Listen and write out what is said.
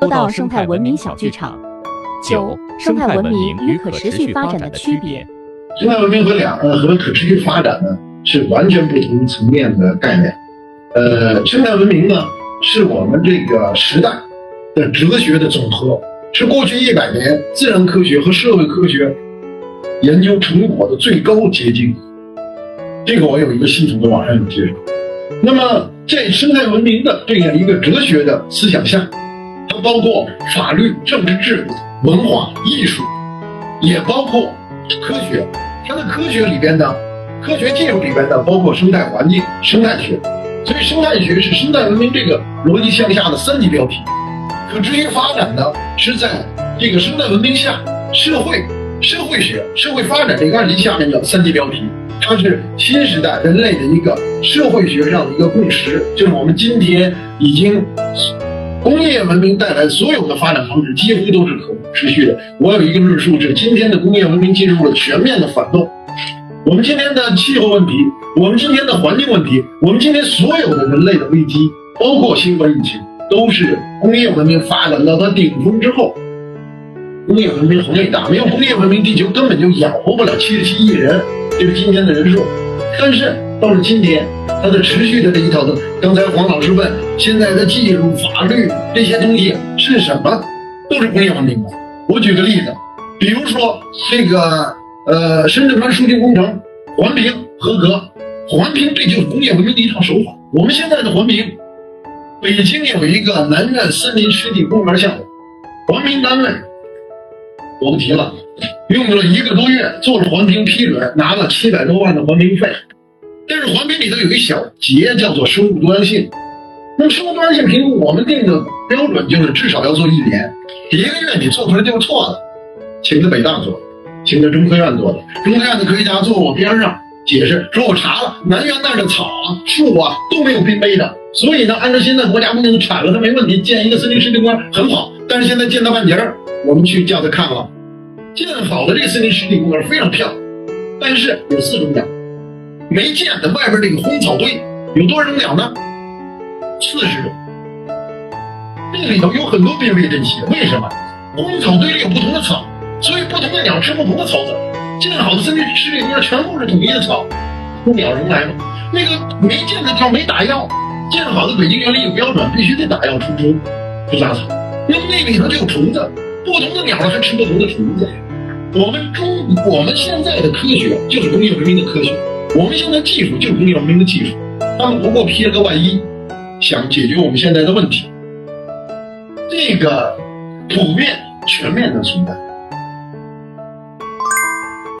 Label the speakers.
Speaker 1: 说到生态文明小剧场，九生态文明与可持续发展的区别。
Speaker 2: 生态文明和两呃和可持续发展呢是完全不同层面的概念。呃，生态文明呢是我们这个时代的哲学的总和，是过去一百年自然科学和社会科学研究成果的最高结晶。这个我有一个系统的网上有介绍。那么在生态文明的这样一个哲学的思想下，它包括法律、政治制度、文化艺术，也包括科学。它的科学里边呢，科学技术里边呢，包括生态环境、生态学。所以生态学是生态文明这个逻辑向下的三级标题。可持续发展呢，是在这个生态文明下社会社会学、社会发展这个二级下面的三级标题。它是新时代人类的一个社会学上的一个共识，就是我们今天已经工业文明带来所有的发展方式几乎都是可持续的。我有一个论述是，今天的工业文明进入了全面的反动。我们今天的气候问题，我们今天的环境问题，我们今天所有的人类的危机，包括新冠疫情，都是工业文明发展到它顶峰之后。工业文明很伟大，没有工业文明，地球根本就养活不了七十七亿人。这是今天的人数，但是到了今天，它的持续的这一套的，刚才黄老师问，现在的技术、法律这些东西是什么？都是工业文明的。我举个例子，比如说这个呃深圳湾输气工程环评合格，环评这就是工业文明的一套手法。我们现在的环评，北京有一个南苑森林湿地公园项目，环评单位我不提了。用了一个多月做了环评批准，拿了七百多万的环评费。但是环评里头有一小节叫做生物多样性。那么生物多样性评估，我们定的标准就是至少要做一年。一个月你做出来就是错的。请的北大做的，请的中科院做的。中科院的科学家坐我边上解释说：“我查了，南园那儿的草啊、树啊都没有濒危的，所以呢，按照现在国家规定铲了它没问题，建一个森林湿地公园很好。但是现在建到半截儿，我们去叫他看了。”建好的这个森林湿地公园非常漂亮，但是有四种鸟，没建的外边这个荒草堆有多少种鸟呢？四十种。这里头有很多濒危珍稀，为什么？荒草堆里有不同的草，所以不同的鸟吃不同的草籽。建好的森林湿地公园全部是统一的草，那鸟人来吗？那个没建的地方没打药，建好的北京园林有标准，必须得打药除虫、除杂草。那么那里头就有虫子，不同的鸟还吃不同的虫子。我们中我们现在的科学就是工业文明的科学，我们现在技术就是工业文明的技术。他们不过披了个外衣，想解决我们现在的问题。这个普遍全面的存在。